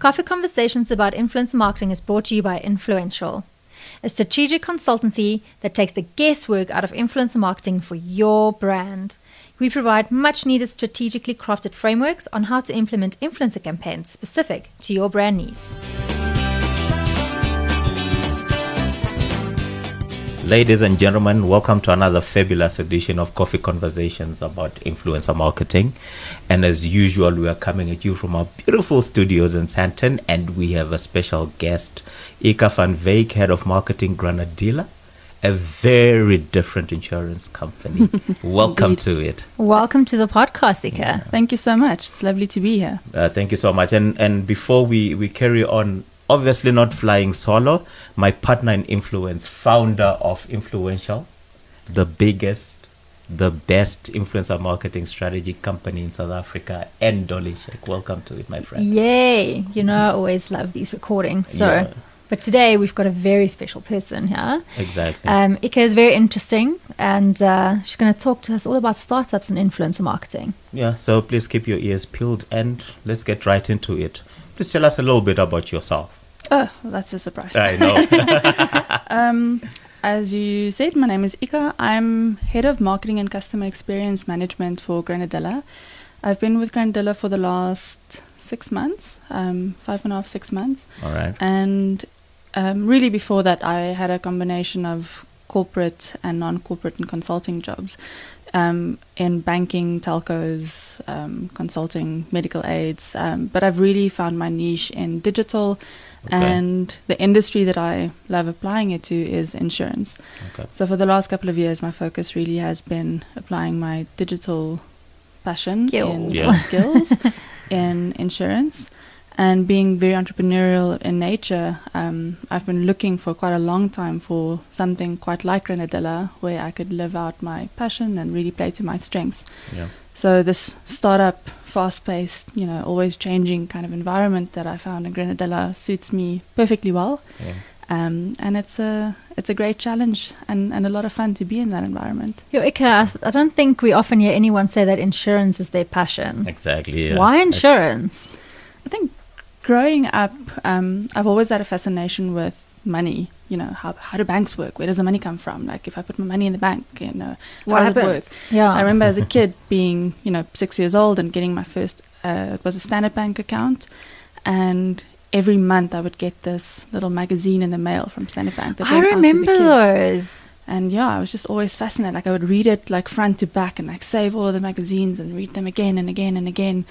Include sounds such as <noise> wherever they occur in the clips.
Coffee Conversations about Influencer Marketing is brought to you by Influential, a strategic consultancy that takes the guesswork out of influencer marketing for your brand. We provide much needed strategically crafted frameworks on how to implement influencer campaigns specific to your brand needs. Ladies and gentlemen, welcome to another fabulous edition of Coffee Conversations about influencer marketing. And as usual, we are coming at you from our beautiful studios in Sandton, and we have a special guest, Ika van Veek, head of marketing Granadilla, a very different insurance company. <laughs> welcome to it. Welcome to the podcast, Ika. Thank you so much. It's lovely to be here. Uh, thank you so much. And and before we we carry on, obviously not flying solo. My partner in influence, founder of Influential, the biggest, the best influencer marketing strategy company in South Africa, and Dolly Sheikh. Welcome to it, my friend. Yay! You know, I always love these recordings. So, Yeah. but today we've got a very special person here. Exactly. Um, Ika is very interesting, and uh, she's going to talk to us all about startups and influencer marketing. yeah, so please keep your ears peeled and let's get right into it. Please tell us a little bit about yourself. Oh, that's a surprise. I know. <laughs> <laughs> Um, as you said, my name is Ika. I'm head of marketing and customer experience management for Granadilla. I've been with Granadilla for the last six months, um, five and a half, six months. All right. And um, really, before that, I had a combination of corporate and non corporate and consulting jobs um, in banking, telcos, um, consulting, medical aids. Um, but I've really found my niche in digital. Okay. And the industry that I love applying it to is insurance. Okay. So for the last couple of years, my focus really has been applying my digital passion Skills. in Yeah. skills <laughs> in insurance and being very entrepreneurial in nature. Um, I've been looking for quite a long time for something quite like Granadilla where I could live out my passion and really play to my strengths. Yeah. So this startup, fast-paced, you know, always changing kind of environment that I found in Granadilla suits me perfectly well. Yeah. Um, and it's a it's a great challenge and, and a lot of fun to be in that environment. Yo, Ika, I, I don't think we often hear anyone say that insurance is their passion. Exactly. Yeah. Why insurance? I think growing up, um, I've always had a fascination with money. You know, how how do banks work? Where does the money come from? Like if I put my money in the bank, you know, What how does it work? happens? Yeah. I remember as a kid being, you know, six years old and getting my first, uh, it was a Standard Bank account. And every month I would get this little magazine in the mail from Standard Bank. that I went out to the remember those. And yeah, I was just always fascinated. Like I would read it like front to back and like save all of the magazines and read them again and again and again.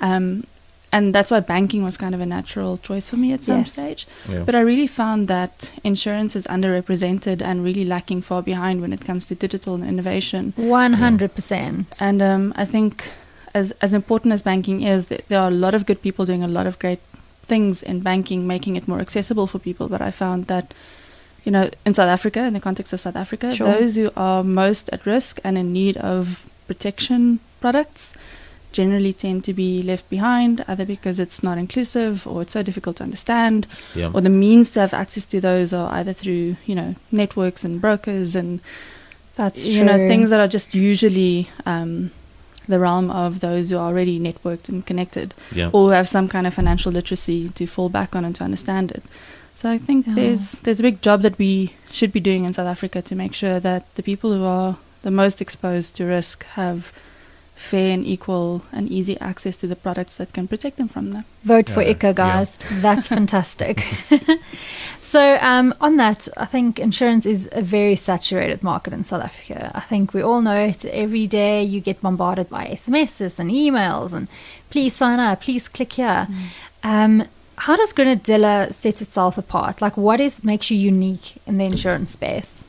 Um, and that's why banking was kind of a natural choice for me at some Yes. stage. Yeah. But I really found that insurance is underrepresented and really lacking far behind when it comes to digital and innovation. 100%. And um, I think, as as important as banking is, th- there are a lot of good people doing a lot of great things in banking, making it more accessible for people. But I found that, you know, in South Africa, in the context of South Africa, Sure. those who are most at risk and in need of protection products generally tend to be left behind, either because it's not inclusive or it's so difficult to understand, Yeah. or the means to have access to those are either through, you know, networks and brokers and That's you know things that are just usually um, the realm of those who are already networked and connected Yeah. or who have some kind of financial literacy to fall back on and to understand it so i think Yeah. there's there's a big job that we should be doing in south africa to make sure that the people who are the most exposed to risk have fair and equal and easy access to the products that can protect them from that Vote for ICA, Ika, yeah. guys. That's <laughs> fantastic. <laughs> so, um, on that, I think insurance is a very saturated market in South Africa. I think we all know it. Every day you get bombarded by SMSs and emails, and please sign up, please click here. Um, how does Granadilla set itself apart? Like, what is makes you unique in the insurance space?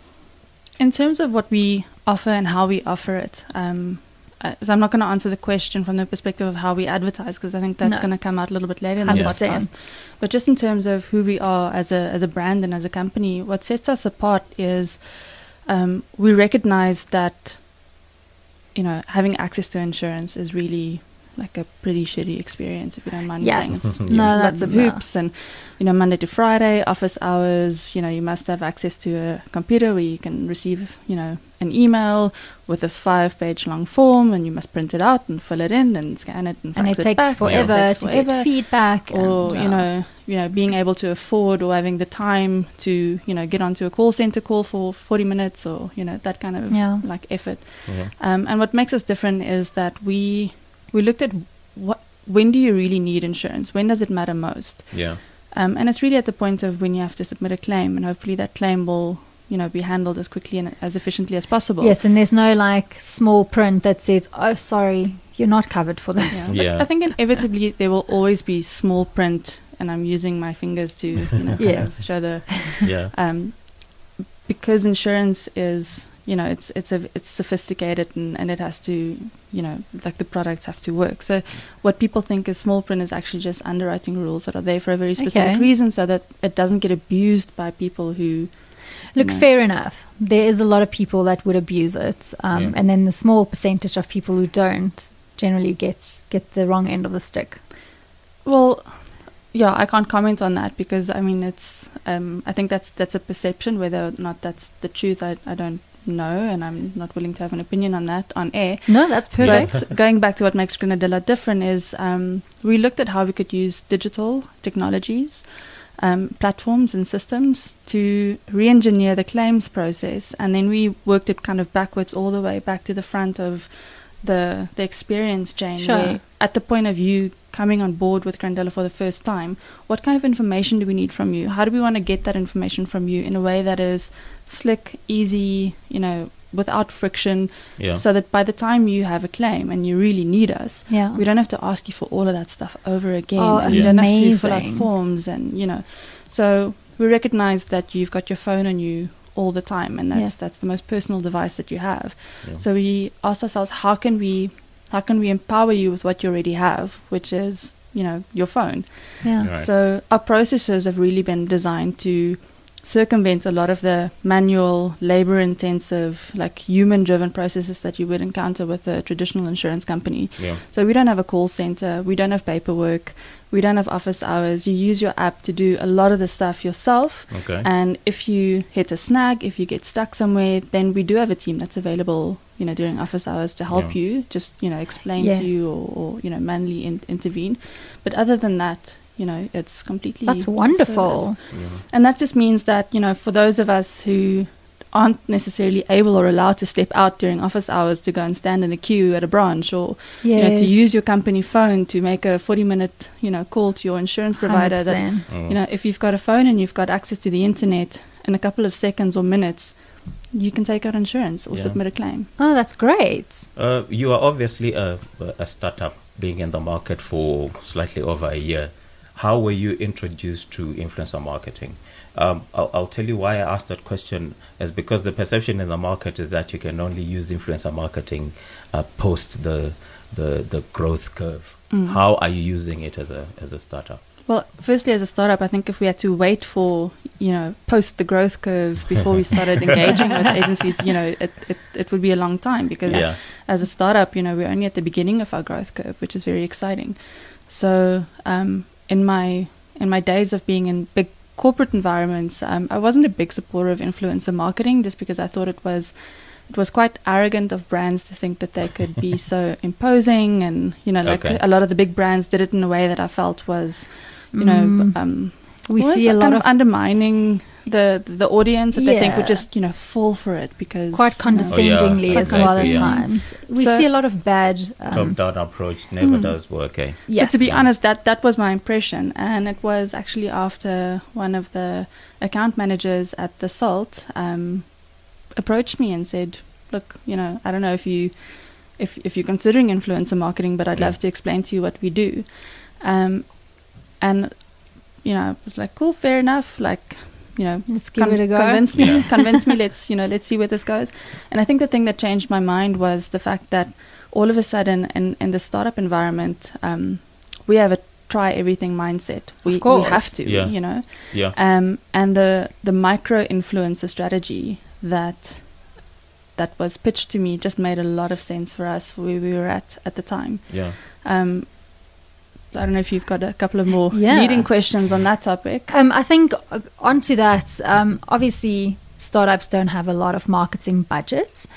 In terms of what we offer and how we offer it, um, uh, so I'm not going to answer the question from the perspective of how we advertise because I think that's No. going to come out a little bit later in the 100%. podcast. But just in terms of who we are as a as a brand and as a company, what sets us apart is um, we recognize that you know having access to insurance is really like a pretty shitty experience if you don't mind Yes. me saying. It's <laughs> No, lots that- of no. hoops and you know Monday to Friday office hours. You know you must have access to a computer where you can receive you know an email with a five-page long form, and you must print it out and fill it in and scan it and, And it fax takes back, it forever takes to forever get feedback. or and, you know you know being able to afford or having the time to you know get onto a call center call for 40 minutes or you know that kind of Yeah. like effort Yeah. um, and what makes us different is that we we looked at what when do you really need insurance when does it matter most Yeah. um, and it's really at the point of when you have to submit a claim and hopefully that claim will you know be handled as quickly and as efficiently as possible Yes, and there's no like small print that says, "Oh, sorry, you're not covered for this." Yeah. <laughs> Yeah. I think inevitably there will always be small print, and I'm using my fingers to you know <laughs> kind Yeah. of show the Yeah. um, because insurance is you know it's it's a it's sophisticated and, and it has to you know like the products have to work. So what people think is small print is actually just underwriting rules that are there for a very specific Okay. reason, so that it doesn't get abused by people who Look, No. fair enough. There is a lot of people that would abuse it, um, Yeah. and then the small percentage of people who don't generally gets get the wrong end of the stick. Well, yeah, I can't comment on that because I mean it's. Um, I think that's that's a perception. Whether or not that's the truth, I I don't know, and I'm not willing to have an opinion on that on air. No, that's perfect. But <laughs> going back to what makes Granadilla different is um, we looked at how we could use digital technologies, um, platforms, and systems to re-engineer the claims process, and then we worked it kind of backwards all the way back to the front of the the experience chain. Sure. Where at the point of you coming on board with Granadilla for the first time, what kind of information do we need from you? How do we want to get that information from you in a way that is slick, easy, you know, without friction, Yeah. so that by the time you have a claim and you really need us, yeah. we don't have to ask you for all of that stuff over again. Oh, and you don't have to fill out amazing. forms and you know. So we recognize that you've got your phone on you all the time and that's Yes. that's the most personal device that you have. Yeah. So we ask ourselves how can we how can we empower you with what you already have, which is, you know, your phone. yeah. Right. So our processes have really been designed to circumvent a lot of the manual, labor intensive, like human driven processes that you would encounter with a traditional insurance company. Yeah. So we don't have a call center, we don't have paperwork, we don't have office hours. You use your app to do a lot of the stuff yourself. Okay. And if you hit a snag, if you get stuck somewhere, then we do have a team that's available, you know, during office hours to help Yeah. you, just, you know, explain Yes. to you or, or you know, manually in- intervene. But other than that, you know, it's completely That's wonderful. Yeah. And that just means that, you know, for those of us who aren't necessarily able or allowed to step out during office hours to go and stand in a queue at a branch or you know, to use your company phone to make a 40 minute, you know, call to your insurance provider that 100%. Mm. you know, if you've got a phone and you've got access to the internet in a couple of seconds or minutes, you can take out insurance or Yeah. submit a claim. Oh, that's great. Uh, you are obviously a, a startup being in the market for slightly over a year. How were you introduced to influencer marketing? Um, I'll, I'll tell you why I asked that question is because the perception in the market is that you can only use influencer marketing uh, post the, the the growth curve. Mm. How are you using it as a as a startup? Well, firstly, as a startup, I think if we had to wait for, you know, post the growth curve before we started <laughs> engaging with agencies, you know, it, it, it would be a long time because Yeah. as a startup, you know, we're only at the beginning of our growth curve, which is very exciting. So, um, in my in my days of being in big corporate environments, um, I wasn't a big supporter of influencer marketing just because I thought it was it was quite arrogant of brands to think that they could be <laughs> so imposing, and you know, like Okay. a lot of the big brands did it in a way that I felt was, you know, Mm. b- um, We was see a lot kind of of undermining the the audience that they think would just you know fall for it because quite condescendingly Oh, as well at times. We So- see a lot of bad. Top Um, down approach never Mm. does work. Eh? yes. So to be honest, that that was my impression, and it was actually after one of the account managers at the Salt um, approached me and said, "Look, you know, I don't know if you if if you're considering influencer marketing, but I'd Yeah. love to explain to you what we do." Um, and you know, I was like, "Cool, fair enough." Like, you know, Let's give Con- it a go. Convince me, Yeah. <laughs> convince me. <laughs> Let's you know, let's see where this goes. And I think the thing that changed my mind was the fact that all of a sudden, in in the startup environment, um, we have a try everything mindset. We we have to, Yeah. you know. Yeah. Um, and the the micro influencer strategy that that was pitched to me just made a lot of sense for us for where we were at at the time. Yeah. Um, I don't know if you've got a couple of more Yeah. leading questions on that topic. Um, I think uh, onto that, um, obviously, startups don't have a lot of marketing budgets.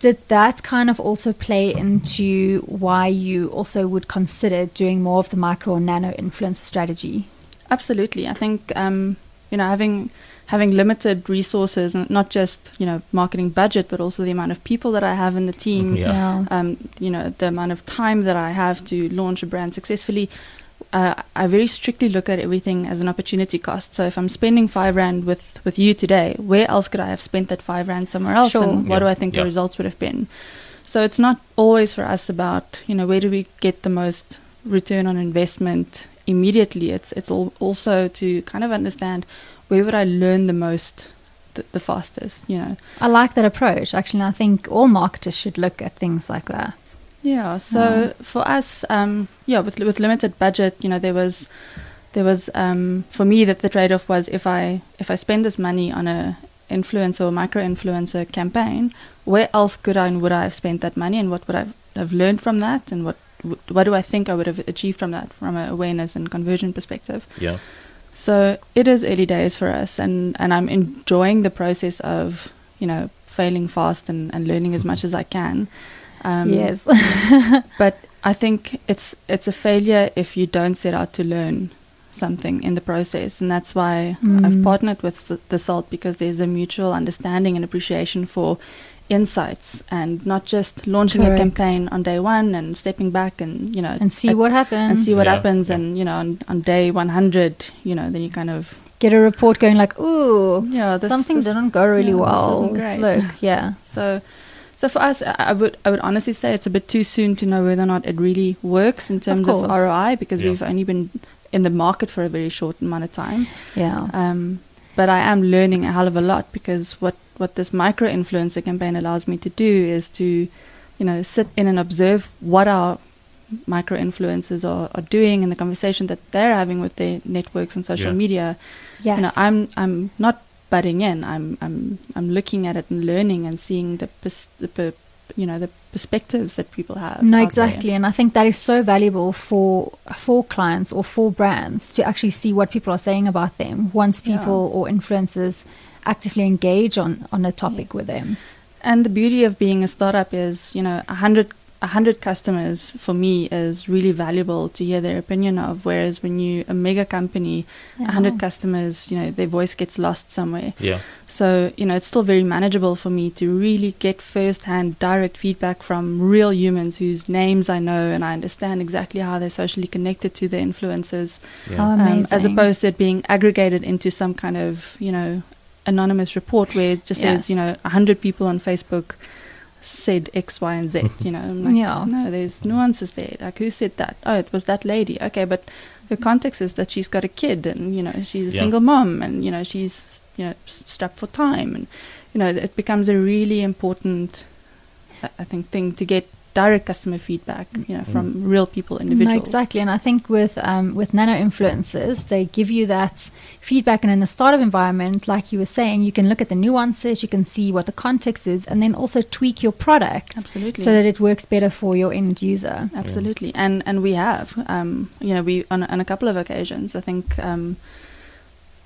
Did that kind of also play into why you also would consider doing more of the micro or nano influence strategy? Absolutely, I think um, you know having having limited resources and not just you know marketing budget, but also the amount of people that I have in the team. Yeah. um, you know, the amount of time that I have to launch a brand successfully, uh, I very strictly look at everything as an opportunity cost. So if I'm spending five rand with, with you today, where else could I have spent that five rand somewhere else? Sure. And what Yeah, do I think yeah. the results would have been? So it's not always for us about, you know, where do we get the most return on investment immediately. It's it's all also to kind of understand where would I learn the most the, the fastest, you know. I like that approach. Actually, I think all marketers should look at things like that. Yeah. So for us, um, yeah, with with limited budget, you know, there was there was um, for me that the trade off was if I if I spend this money on a influencer or micro influencer campaign, where else could I and would I have spent that money, and what would I have learned from that, and what what do I think I would have achieved from that from an awareness and conversion perspective? Yeah. So it is early days for us, and, and I'm enjoying the process of you know failing fast and, and learning as much as I can. Um, yes. <laughs> but I think it's it's a failure if you don't set out to learn something in the process, and that's why I've Mm. partnered with the Salt because there's a mutual understanding and appreciation for insights and not just launching Correct. a campaign on day one and stepping back and you know and see at- what happens. and see what Yeah, happens yeah. and you know on, on day 100 you know then you kind of Get a report going like, ooh, yeah this, something this didn't go really yeah, well. Let's great. look, yeah. So, so for us, I I would I would honestly say it's a bit too soon to know whether or not it really works in terms of, course. ROI because Yeah. we've only been in the market for a very short amount of time. Yeah. Um, but I am learning a hell of a lot because what what this micro influencer campaign allows me to do is to, you know, sit in and observe what our micro influencers are, are doing and the conversation that they're having with their networks and social Yeah. media yes. you know i'm i'm not butting in i'm i'm i'm looking at it and learning and seeing the pers- the per- you know the perspectives that people have No, out there. exactly, and I think that is so valuable for for clients or for brands to actually see what people are saying about them once Yeah. people or influencers actively engage on on a topic Yes. with them. and the beauty of being a startup is you know a hundred a hundred customers for me is really valuable to hear their opinion of whereas when you a mega company a hundred customers you know their voice gets lost somewhere Yeah. So, you know, it's still very manageable for me to really get first hand direct feedback from real humans whose names I know and I understand exactly how they're socially connected to their influencers, Yeah. Oh, um, as opposed to it being aggregated into some kind of, you know, anonymous report where it just Yes. says, you know, 100 people on Facebook said X, Y, and Z. <laughs> You know, I'm like, Yeah. no, there's nuances there. Like, who said that? Oh, it was that lady. Okay, but the context is that she's got a kid and, you know, she's a Yeah. single mom and, you know, she's, you know, s- strapped for time. And, you know, it becomes a really important, I- I think, thing to get direct customer feedback, you know, from real people, individuals. No, exactly, and I think with um, with nano influencers, they give you that feedback, and in a startup environment, like you were saying, you can look at the nuances, you can see what the context is, and then also tweak your product Absolutely. so that it works better for your end user. Absolutely, and and we have, um, you know, we on on a couple of occasions. I think, um,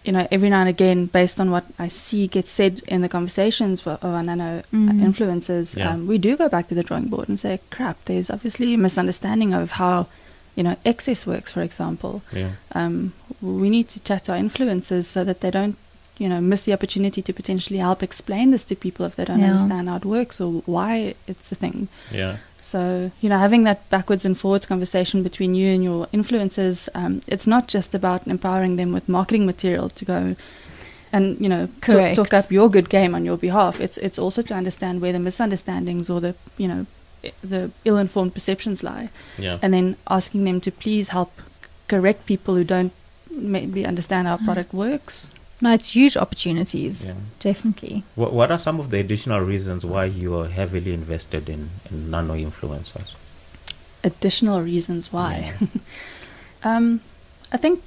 you know, every now and again, based on what I see gets said in the conversations of our nano Mm. influencers, Yeah. um, we do go back to the drawing board and say, "Crap, there's obviously a misunderstanding of how." You know, excess works, for example. Yeah. Um, we need to chat to our influencers so that they don't, you know, miss the opportunity to potentially help explain this to people if they don't Yeah. understand how it works or why it's a thing. Yeah. So, you know, having that backwards and forwards conversation between you and your influencers, um, it's not just about empowering them with marketing material to go and, you know, talk, talk up your good game on your behalf. It's it's also to understand where the misunderstandings or the, you know, the ill-informed perceptions lie, Yeah. and then asking them to please help correct people who don't maybe understand how a product works. No, it's huge opportunities, Yeah. definitely. What, what are some of the additional reasons why you are heavily invested in, in nano influencers? Additional reasons why. <laughs> Um, I think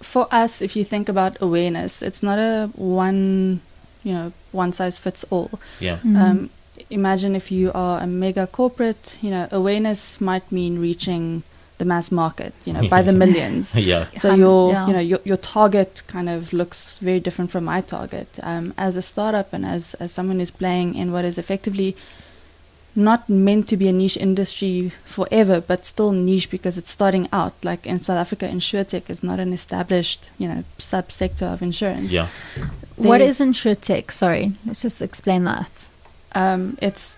for us, if you think about awareness, it's not a one you know one size fits all. Yeah. Mm. Um, imagine if you are a mega corporate, you know, awareness might mean reaching the mass market, you know, by the <laughs> millions. Yeah. So Um, your yeah. you know your your target kind of looks very different from my target. Um, as a startup and as as someone who's playing in what is effectively not meant to be a niche industry forever, but still niche because it's starting out. Like in South Africa, insurtech is not an established you know subsector of insurance. Yeah. what there's- is InsurTech? Sorry, let's just explain that. Um, it's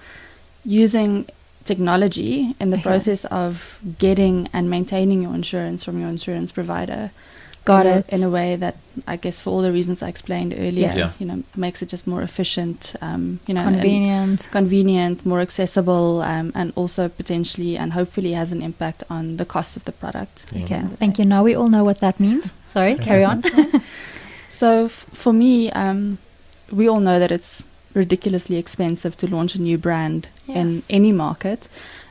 using technology in the Okay. process of getting and maintaining your insurance from your insurance provider. Got in a- it. in a way that I guess for all the reasons I explained earlier, Yes. Yeah. you know, makes it just more efficient, um, you know, Convenient. convenient, more accessible, um, and also potentially and hopefully has an impact on the cost of the product. Yeah. Okay, thank you. Now we all know what that means. Sorry, carry on. <laughs> So f- for me, um, we all know that it's ridiculously expensive to launch a new brand in any market.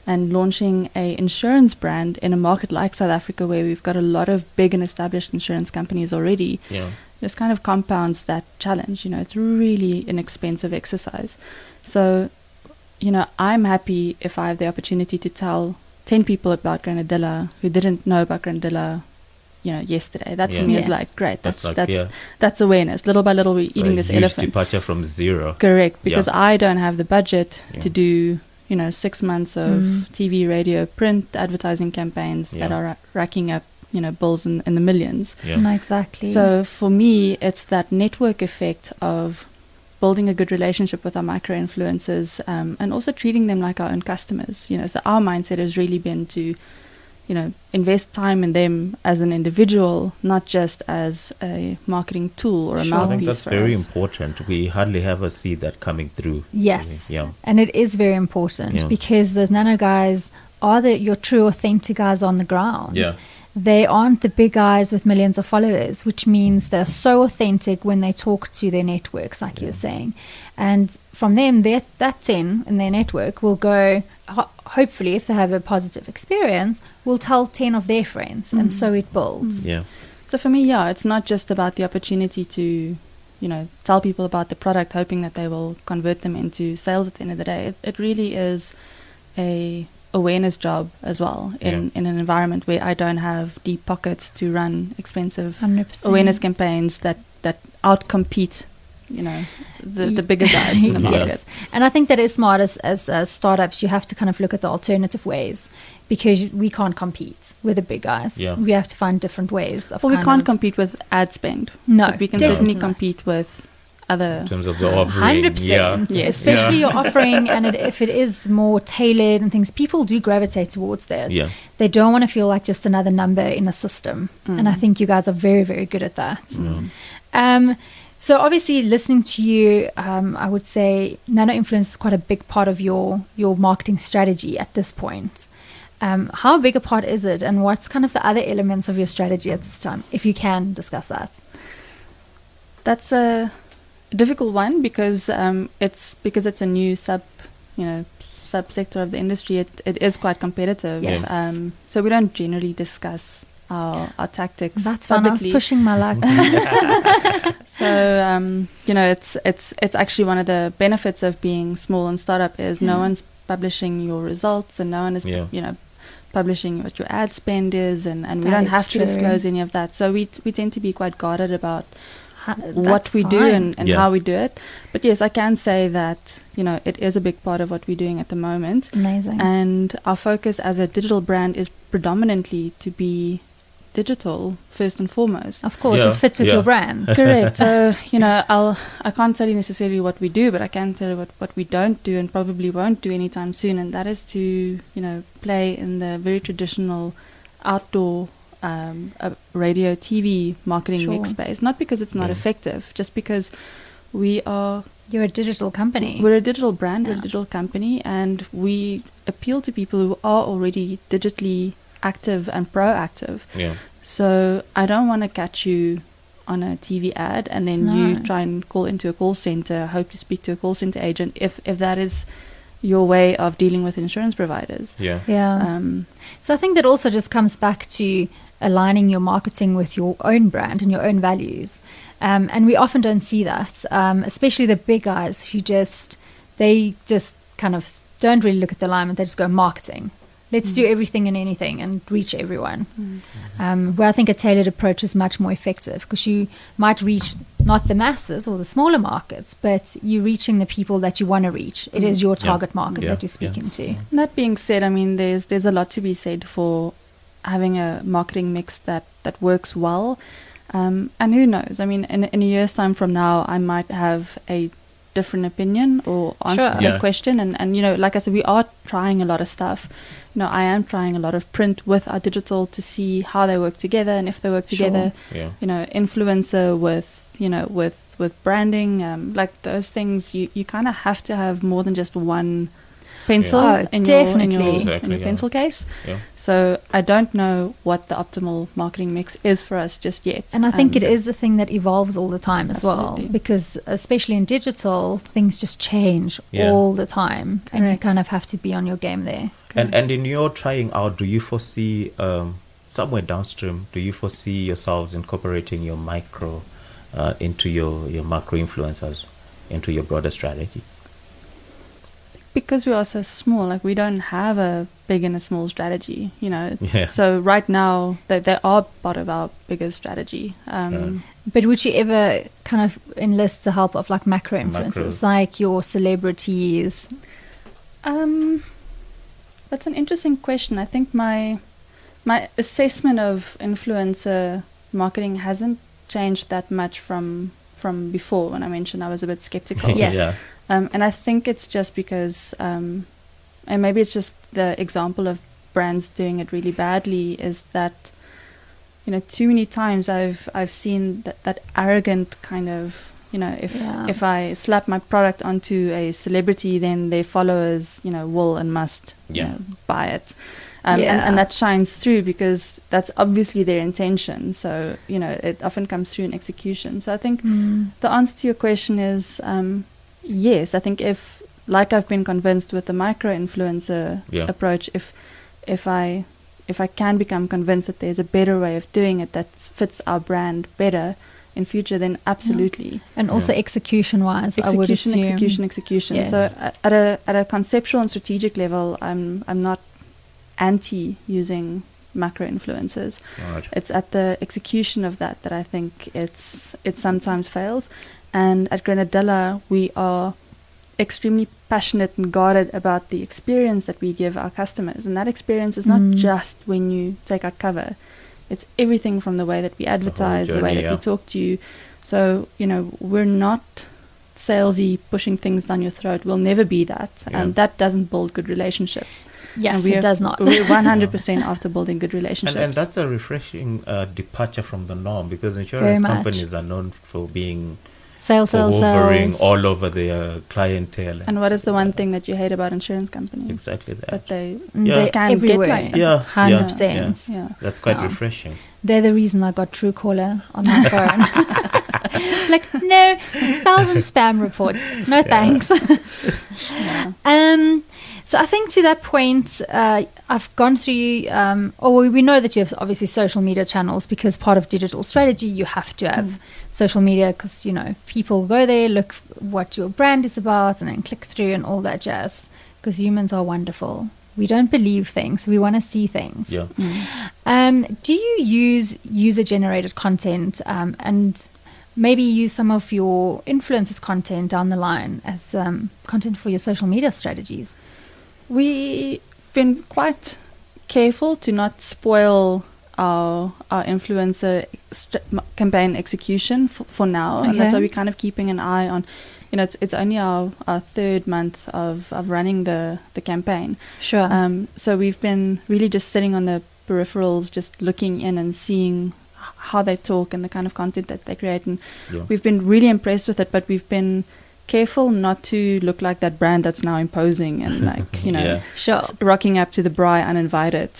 And launching a insurance brand in a market like South Africa, where we've got a lot of big and established insurance companies already, Yeah. this kind of compounds that challenge. You know, it's really an expensive exercise. So, you know, I'm happy if I have the opportunity to tell 10 people about Granadilla who didn't know about Granadilla, you know, yesterday. That Yeah. for me Yes. is like great. That's That's like that's yeah. that's awareness. Little by little, we're So eating a this huge elephant. departure from zero. Correct, because I don't have the budget Yeah. to do, you know, six months of Mm. TV, radio, print advertising campaigns that are ra- racking up, you know, bills in, in the millions. Yeah. No, exactly. So for me, it's that network effect of building a good relationship with our micro influencers um, and also treating them like our own customers. You know, so our mindset has really been to, you know, invest time in them as an individual, not just as a marketing tool or a Sure. I think that's for very us. important. We hardly ever see that coming through. yes, Yeah. and it is very important Yeah. because those nano guys are the your true authentic guys on the ground. Yeah. They aren't the big guys with millions of followers, which means they're so authentic when they talk to their networks, like you're saying. And from them, that, that 10 in their network will go, ho- hopefully, if they have a positive experience, will tell 10 of their friends. And mm. so it builds. Mm. Yeah. So for me, yeah, it's not just about the opportunity to, you know, tell people about the product, hoping that they will convert them into sales at the end of the day. It, it really is a awareness job as well in, in an environment where I don't have deep pockets to run expensive 100%. awareness campaigns that that outcompete, you know, the, the bigger guys in the <laughs> Yes. market. And I think that is smart as, as uh, startups. You have to kind of look at the alternative ways because we can't compete with the big guys. Yeah. We have to find different ways of Well, we can't of- compete with ad spend. No, but we can definitely certainly not. compete with other In terms of the offering. Hundred Yeah. percent, Yes. especially Yeah. your <laughs> offering, and it, if it is more tailored and things, people do gravitate towards that. Yeah. They don't want to feel like just another number in a system, and I think you guys are very, very good at that. Um, so obviously, listening to you, um, I would say nano influence is quite a big part of your your marketing strategy at this point. Um, how big a part is it, and what's kind of the other elements of your strategy at this time, if you can discuss that? That's a difficult one because um, it's because it's a new sub, you know, subsector of the industry. It it is quite competitive. Yes. Um, so we don't generally discuss our our tactics That's fun. I was pushing my luck. <laughs> <laughs> So um, you know, it's it's it's actually one of the benefits of being small and startup is no one's publishing your results and no one is Yeah. you know publishing what your ad spend is and, and we That don't have true. to disclose any of that. So we t- we tend to be quite guarded about Ha- what that's we do and, and Yeah. how we do it. But yes, I can say that, you know, it is a big part of what we're doing at the moment. Amazing. And our focus as a digital brand is predominantly to be digital first and foremost. of course, Yeah, it fits with yeah. your brand. <laughs> Correct. so, you know, I'll I can't tell you necessarily what we do, but I can tell you what, what we don't do and probably won't do anytime soon, and that is to, you know, play in the very traditional outdoor um, uh, radio TV marketing Sure. mix space. Not because it's not Yeah. effective, just because we are You're a digital company. we're a digital brand, we're a digital company, and we appeal to people who are already digitally active and proactive. Yeah. So I don't want to catch you on a TV ad and then No. you try and call into a call center, hope to speak to a call center agent if if that is your way of dealing with insurance providers. Yeah. yeah. Um, so I think that also just comes back to aligning your marketing with your own brand and your own values. Um, and we often don't see that, um, especially the big guys who just they just kind of don't really look at the alignment. They just go marketing. Let's do everything and anything and reach everyone. Um, where I think a tailored approach is much more effective because you might reach not the masses or the smaller markets, but you're reaching the people that you want to reach. It is your Yeah. target market Yeah. that you're Yeah. speaking to. And that being said, I mean, there's there's a lot to be said for having a marketing mix that that works well. Um, and who knows? I mean, in in a year's time from now, I might have a different opinion or answer Sure. to Yeah. that question. And and you know, like I said, we are trying a lot of stuff. You know, I am trying a lot of print with our digital to see how they work together and if they work Sure. together. Yeah. You know, influencer with you know with with branding, um, like those things. You you kind of have to have more than just one pencil Oh, in, your, in definitely. your, in Exactly, your yeah. pencil case. Yeah. So I don't know what the optimal marketing mix is for us just yet. And I think Um, it is a thing that evolves all the time as well, because especially in digital, things just change Yeah. all the time, and you kind of have to be on your game there. And and in your trying out, do you foresee um, somewhere downstream? Do you foresee yourselves incorporating your micro uh, into your your macro influencers into your broader strategy? because we are so small, like we don't have a big and a small strategy, you know. Yeah. So right now, they, they are part of our bigger strategy. Um, But would you ever kind of enlist the help of like macro influencers, like your celebrities? Um, that's an interesting question. I think my my assessment of influencer marketing hasn't changed that much from from before. When I mentioned I was a bit skeptical, <laughs> Yes. yeah. um, and I think it's just because, um, and maybe it's just the example of brands doing it really badly is that. You know, too many times I've I've seen that, that arrogant kind of you know if Yeah. if I slap my product onto a celebrity, then their followers, you know, will and must you know, buy it. Um, and, Yeah. and that shines through because that's obviously their intention. So, you know, it often comes through in execution. So I think Mm. the answer to your question is um, yes. I think if, like I've been convinced with the micro influencer Yeah. approach, if if I if I can become convinced that there's a better way of doing it that fits our brand better in future, then absolutely And also Yeah. execution wise, I would execution, assume. execution, execution. Yes. So at a at a conceptual and strategic level, I'm I'm not anti using macro influencers. All right. It's at the execution of that that I think it's it sometimes fails. And at Granadilla, we are extremely passionate and guarded about the experience that we give our customers. And that experience is not Mm. just when you take our cover. It's everything from the way that we advertise, the, way that yeah. we talk to you. So, you know, we're not salesy pushing things down your throat. We'll never be that. Yeah. And that doesn't build good relationships. Yes, And we it are- does not. We're <laughs> 100% after building good relationships. And, and that's a refreshing uh, departure from the norm because insurance companies are known for being Sales, for sales, hovering sales. all over their clientele. And what is the one thing that you hate about insurance companies? exactly that? That they Mm, Yeah. They're Can get everywhere. like that. Yeah, hundred yeah, percent. yeah. That's quite Yeah. refreshing. They're the reason I got Truecaller on my phone. <laughs> like, no, thousand spam reports. No thanks. yeah. <laughs> <laughs> Um, so I think to that point, uh, I've gone through. Um, or we know that you have obviously social media channels because part of digital strategy you have to have social media because you know people go there, look what your brand is about, and then click through and all that jazz. Because humans are wonderful. We don't believe things; we want to see things. Yeah. Um, do you use user generated content um, and maybe use some of your influencers content down the line as um, content for your social media strategies? We've been quite careful to not spoil our our influencer st- campaign execution for, for now, and that's why we're kind of keeping an eye on. You know, it's it's only our, our third month of, of running the, the campaign. Sure. Um, so we've been really just sitting on the peripherals, just looking in and seeing how they talk and the kind of content that they create. And Yeah. we've been really impressed with it, but we've been careful not to look like that brand that's now imposing and <laughs> like you know Yeah. Sure. s- rocking up to the braai uninvited. <laughs>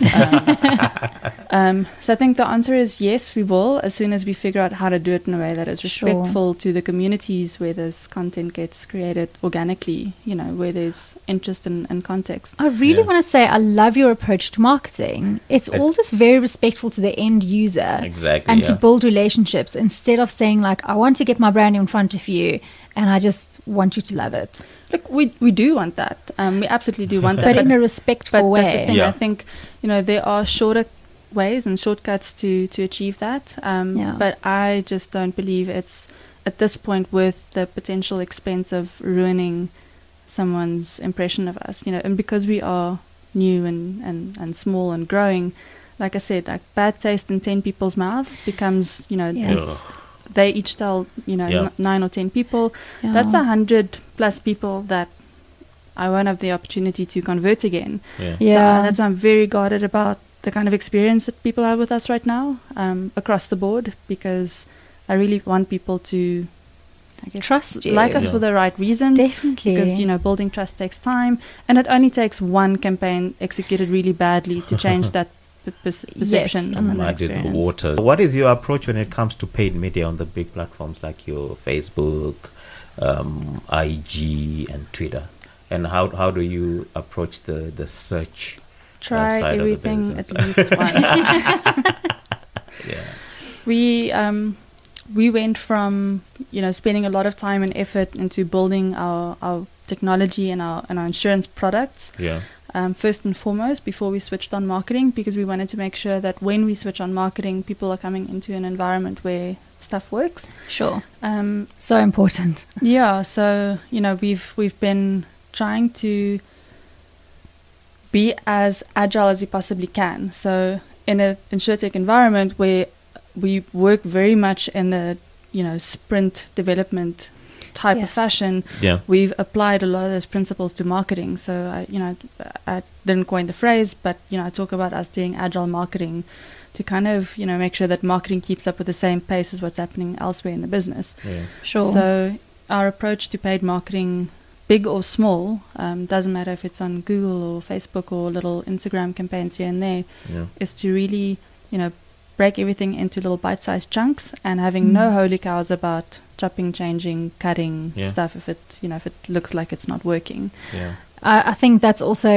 Um, um, so I think the answer is yes, we will as soon as we figure out how to do it in a way that is Sure. respectful to the communities where this content gets created organically. You know, where there's interest and, and context. I really Yeah. want to say I love your approach to marketing. It's It- all just very respectful to the end user Exactly. and to build relationships instead of saying like I want to get my brand in front of you and I just want you to love it. Look, we we do want that. Um, we absolutely do want <laughs> that. But in a respectful but that's the way. thing. Yeah. I think you know there are shorter ways and shortcuts to to achieve that. Um, Yeah. But I just don't believe it's at this point worth the potential expense of ruining someone's impression of us. You know, and because we are new and and and small and growing. Like I said, like bad taste in ten people's mouths becomes, you know, Yes. Ugh. they each tell, you know, Yeah. n- nine or ten people. Yeah. That's a hundred plus people that I won't have the opportunity to convert again. Yeah. So Yeah. uh, that's why I'm very guarded about the kind of experience that people have with us right now, um, across the board, because I really want people to, I guess, Trust you. like us Yeah. for the right reasons. Definitely. Because you know, building trust takes time, and it only takes one campaign executed really badly to change <laughs> that p- perce- perception and that Muddy the experience. waters. What is your approach when it comes to paid media on the big platforms like your Facebook, um, IG, and Twitter? And how how do you approach the the search? Try side of the everything at least once. <laughs> Yeah. we um we went from you know spending a lot of time and effort into building our our technology and our and our insurance products Yeah. Um, first and foremost before we switched on marketing because we wanted to make sure that when we switch on marketing people are coming into an environment where stuff works Sure. um, So important. <laughs> yeah, so you know we've we've been trying to be as agile as we possibly can. So in an insurtech environment where we work very much in the you know sprint development type of fashion, Yeah. we've applied a lot of those principles to marketing. So I you know I didn't coin the phrase, but you know I talk about us doing agile marketing to kind of you know make sure that marketing keeps up with the same pace as what's happening elsewhere in the business. Yeah. Sure. So our approach to paid marketing, big or small, um, doesn't matter if it's on Google or Facebook or little Instagram campaigns here and there, Yeah. is to really, you know, break everything into little bite-sized chunks and having no Mm. holy cows about chopping, changing, cutting Yeah. stuff if it, you know, if it looks like it's not working. Yeah. I, I think that's also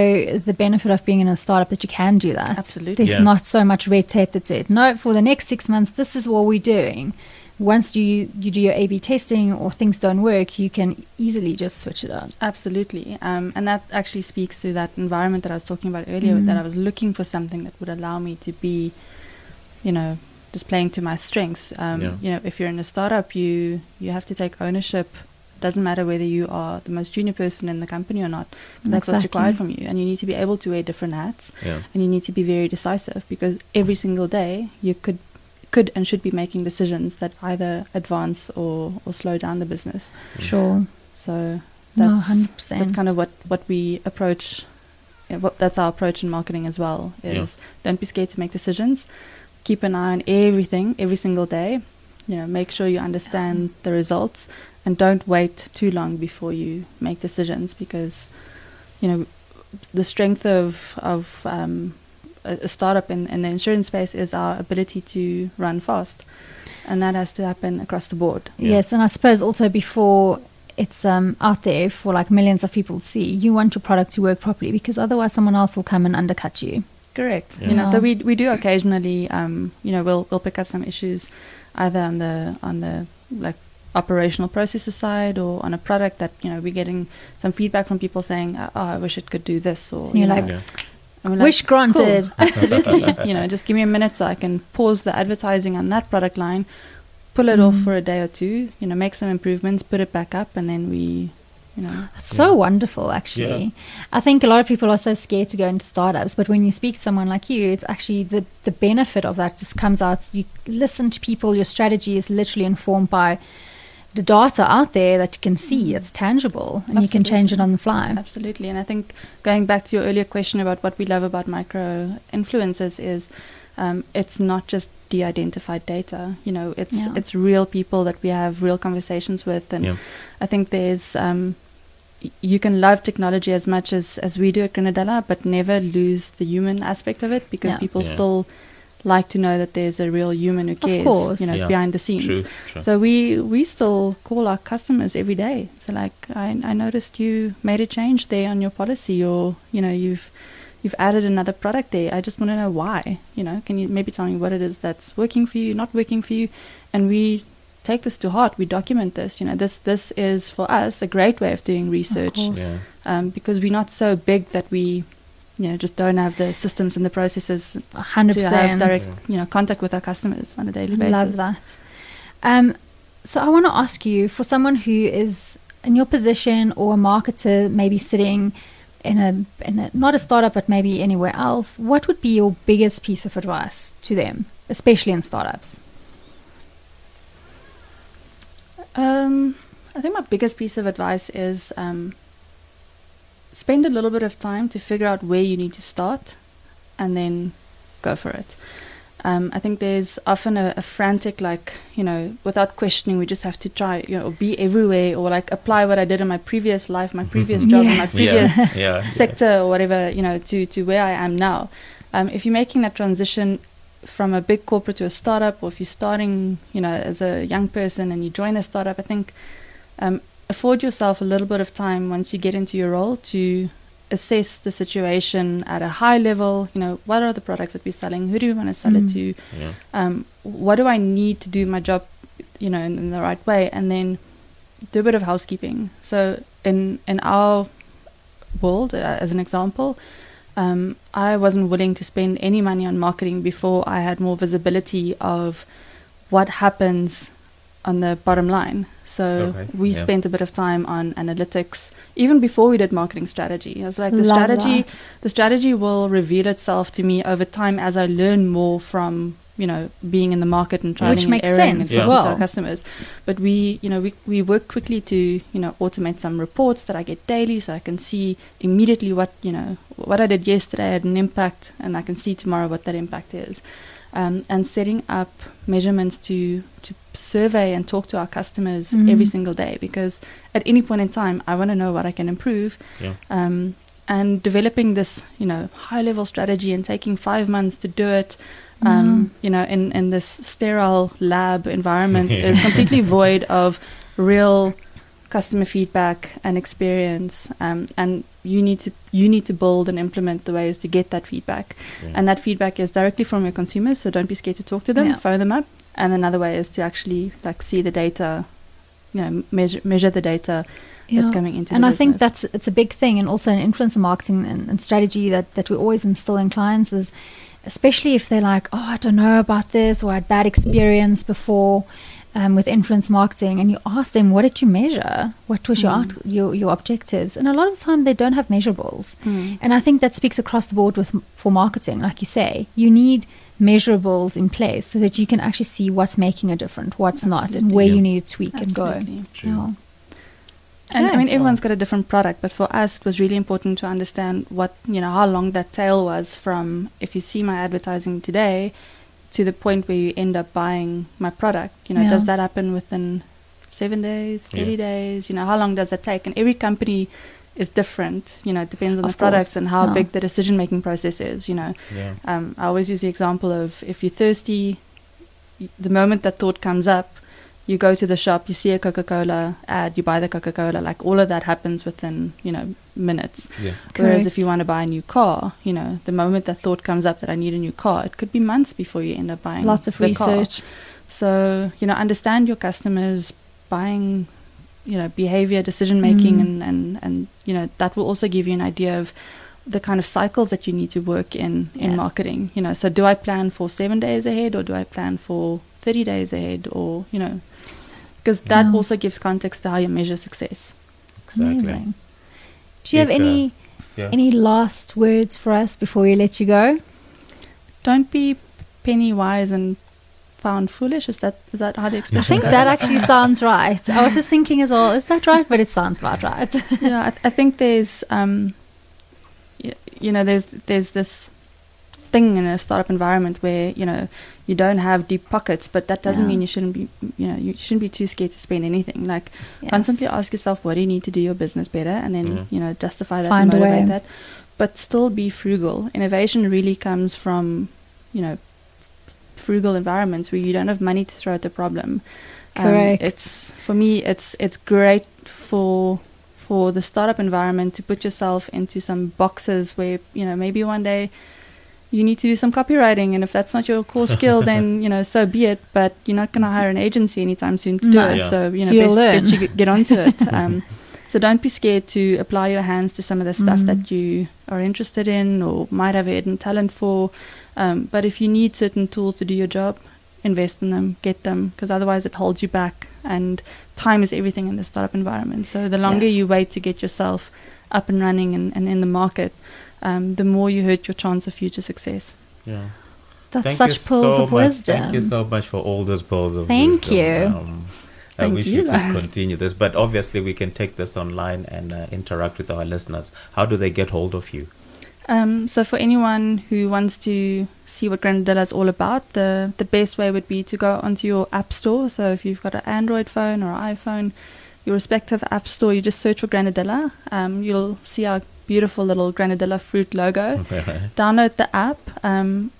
the benefit of being in a startup that you can do that. Absolutely. There's Yeah. not so much red tape that said, no, for the next six months, this is what we're doing. Once you, you do your A B testing or things don't work, you can easily just switch it on. Absolutely. Um, and that actually speaks to that environment that I was talking about earlier, Mm. that I was looking for something that would allow me to be, you know, just playing to my strengths. Um, Yeah. You know, if you're in a startup, you, you have to take ownership. Doesn't matter whether you are the most junior person in the company or not. That's what's required from you. And you need to be able to wear different hats Yeah. and you need to be very decisive because every single day you could could and should be making decisions that either advance or, or slow down the business. Sure. So No, that's 100%. that's kind of what what we approach. yeah, What that's our approach in marketing as well. Is don't be scared to make decisions. Keep an eye on everything every single day. You know, make sure you understand the results, and don't wait too long before you make decisions because, you know, the strength of of um, a, a startup in, in the insurance space is our ability to run fast, and that has to happen across the board. Yeah. Yes, and I suppose also before it's um, out there for like millions of people to see, you want your product to work properly because otherwise someone else will come and undercut you. Correct. Yeah. You know, so we we do occasionally, um, you know, we'll we'll pick up some issues, either on the on the like operational processes side or on a product that you know we're getting some feedback from people saying, oh, I wish it could do this, or And you're you like, Yeah. and we're Wish granted. Cool. <laughs> Absolutely. you know, just give me a minute so I can pause the advertising on that product line, pull it off Mm. for a day or two, you know, make some improvements, put it back up, and then we, you know, It's so wonderful, actually. I think a lot of people are so scared to go into startups, but when you speak to someone like you, it's actually the, the benefit of that just comes out. You listen to people, your strategy is literally informed by the data out there that you can see. It's tangible, and you can change it on the fly. Absolutely. And I think going back to your earlier question about what we love about micro influencers is um, it's not just de-identified data. You know, it's Yeah. it's real people that we have real conversations with, and Yeah. I think there's um, y- you can love technology as much as as we do at Granadilla, but never lose the human aspect of it because Yeah. people Yeah. still like to know that there's a real human who cares, course. you know, Yeah. behind the scenes. True. True. So we we still call our customers every day. So like I, I noticed you made a change there on your policy, or you know you've you've added another product there. I just want to know why. You know, can you maybe tell me what it is that's working for you, not working for you, and we take this to heart. We document this. You know, this this is for us a great way of doing research course. yeah. um, because we're not so big that we. You know, just don't have the systems and the processes A hundred to have direct, Yeah. you know, contact with our customers on a daily basis. Love that. Um, so I want to ask you, for someone who is in your position or a marketer, maybe sitting in a, in a not a startup, but maybe anywhere else, what would be your biggest piece of advice to them, especially in startups? Um, I think my biggest piece of advice is um, spend a little bit of time to figure out where you need to start and then go for it. Um, I think there's often a, a frantic, like, you know, without questioning, we just have to try, you know, be everywhere or like apply what I did in my previous life, my previous job, and my previous yeah. yeah. sector or whatever, you know, to, to where I am now. Um, if you're making that transition from a big corporate to a startup, or if you're starting, you know, as a young person and you join a startup, I think um, afford yourself a little bit of time once you get into your role to assess the situation at a high level. You know, what are the products that we're selling? Who do we want to sell it Mm. to? Yeah. um, what do I need to do my job, you know, in, in the right way, and then do a bit of housekeeping. So in in our world, uh, as an example, um, I wasn't willing to spend any money on marketing before I had more visibility of what happens on the bottom line. So Okay, we yeah. spent a bit of time on analytics even before we did marketing strategy. I was like, the Love strategy that. the strategy will reveal itself to me over time as I learn more from you know being in the market and trying Which and makes erroring and sense as speaking to our customers. But we you know we we work quickly to you know automate some reports that I get daily, so I can see immediately what you know what I did yesterday had an impact, and I can see tomorrow what that impact is. Um, and setting up measurements to to survey and talk to our customers Mhm. every single day because at any point in time I want to know what I can improve Yeah. um, and developing this, you know, high level strategy and taking five months to do it, um, you know, in, in this sterile lab environment <laughs> is completely void of real customer feedback and experience. Um, and you need to you need to build and implement the ways to get that feedback. Yeah. And that feedback is directly from your consumers, so don't be scared to talk to them, Yeah. phone them up. And another way is to actually like see the data, you know, measure measure the data that's coming into and the I think that's it's a big thing, and also in influencer marketing and, and strategy that that we always instill in clients is, especially if they're like, oh, I don't know about this, or I had bad experience before. Um, with influence marketing, and you ask them, "What did you measure? What was your Mm. out, your your objectives?" And a lot of the time, they don't have measurables. Mm. And I think that speaks across the board with for marketing. Like you say, you need measurables in place so that you can actually see what's making a difference, what's not, and where Yeah. you need to tweak and go. True. Yeah. And I Okay. mean, everyone's got a different product, but for us, it was really important to understand what, you know, how long that tail was from if you see my advertising today to the point where you end up buying my product. You know, Yeah. does that happen within seven days, 30 Yeah. days? You know, how long does that take? And every company is different. You know, it depends on Of the products and how yeah. big the decision making process is, you know. Yeah. Um, I always use the example of if you're thirsty, the moment that thought comes up, you go to the shop, you see a Coca Cola ad, you buy the Coca Cola. Like all of that happens within, you know, minutes. Yeah. Whereas if you want to buy a new car, you know, the moment that thought comes up that I need a new car, it could be months before you end up buying Lots of the car. research. So, you know, understand your customers buying, you know, behavior, decision making, Mm. and, and, and, you know, that will also give you an idea of the kind of cycles that you need to work in in Yes. marketing. You know, so do I plan for seven days ahead or do I plan for 30 days ahead or, you know, because that Yeah. also gives context to how you measure success. Exactly. Amazing. Do you have If, uh, any Yeah. any last words for us before we let you go? Don't be penny wise and pound foolish. Is that is that how the expression? I think goes? that actually <laughs> sounds right. I was just thinking as well, is that right? But it sounds about right. yeah, I, th- I think there's, um, y- you know, there's there's this thing in a startup environment where you know you don't have deep pockets, but that doesn't Yeah. mean you shouldn't be, you know, you shouldn't be too scared to spend anything. Like Yes. constantly ask yourself, what do you need to do your business better, and then Mm. you know justify that, Find a and motivate way. that, but still be frugal. Innovation really comes from, you know, frugal environments where you don't have money to throw at the problem. Um, Correct. it's for me, it's it's great for for the startup environment to put yourself into some boxes where you know maybe one day you need to do some copywriting and if that's not your core skill <laughs> then you know so be it but you're not going to hire an agency anytime soon to do No. it Yeah. so you know So best, best you get- get onto it <laughs> um, so don't be scared to apply your hands to some of the stuff Mm. that you are interested in or might have a hidden talent for um, but if you need certain tools to do your job invest in them get them because otherwise it holds you back and time is everything in the startup environment so the longer Yes. you wait to get yourself up and running and, and in the market um, the more you hurt your chance of future success Yeah. That's Thank such pearls so of much. wisdom. Thank you so much for all those pearls of Thank wisdom. you. Um, I wish you, we could guys. continue this, but obviously we can take this online and uh, interact with our listeners. How do they get hold of you? Um, so for anyone who wants to see what Granadilla is all about, the the best way would be to go onto your app store. So if you've got an Android phone or an iPhone, your respective app store, you just search for Granadilla. Um, you'll see our beautiful little Granadilla fruit logo. <laughs> Download the app. Um,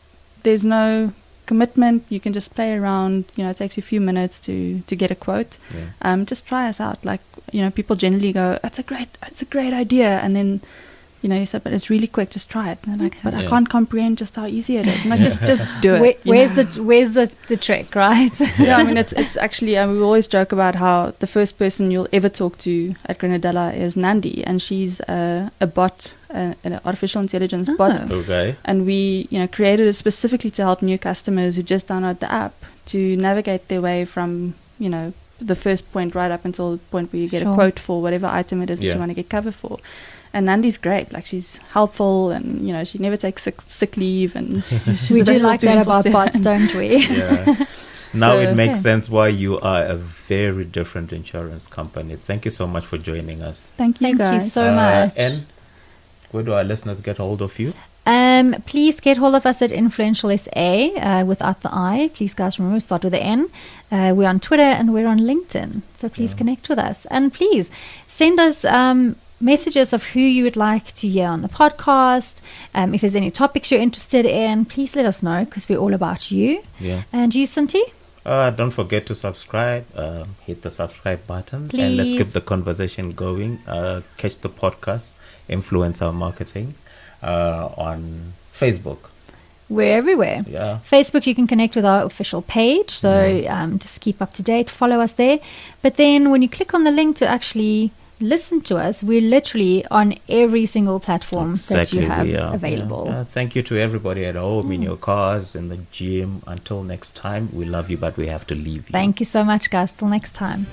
there's no commitment. You can just play around. You know, it takes you a few minutes to to get a quote. yeah. um, just try us out. Like, you know, people generally go, "That's a great, it's a great idea," and then, you know, you said, "But it's really quick. Just try it." And they're like, Okay. "But I can't comprehend just how easy it is." I'm like, "Just, <laughs> just do it." Where, where's know? the where's the the trick, right? <laughs> yeah, I mean, it's it's actually uh, we always joke about how the first person you'll ever talk to at Granadilla is Nandi, and she's a, a bot, a, an artificial intelligence bot, Oh. Okay. and we you know created it specifically to help new customers who just download the app to navigate their way from you know the first point right up until the point where you get Sure. a quote for whatever item it is that you want to get cover for. And Nandi's great. Like she's helpful, and you know she never takes sick, sick leave, and <laughs> she's we do like that about 24/7. bots, don't we? Yeah. <laughs> now So- it makes Okay. sense why you are a very different insurance company. Thank you so much for joining us. Thank you Thank you so Uh, much. And where do our listeners get hold of you? Um, please get hold of us at Influential SA uh, without the I. Please, guys, remember to start with the N. Uh, we're on Twitter and we're on LinkedIn, so please Yeah. connect with us and please send us um, messages of who you would like to hear on the podcast. Um, if there's any topics you're interested in, please let us know because we're all about you. Yeah. And you, Santi? Uh, don't forget to subscribe. Uh, hit the subscribe button, Please. and let's keep the conversation going. Uh, catch the podcast, influencer marketing, uh, on Facebook. We're everywhere. Yeah. Facebook, you can connect with our official page, so um, just keep up to date, follow us there. But then when you click on the link to actually listen to us, we're literally on every single platform that you have we are. available. Yeah. Uh, thank you to everybody at home, in your cars, in the gym. Until next time, we love you, but we have to leave you. Thank you so much, guys. Till next time.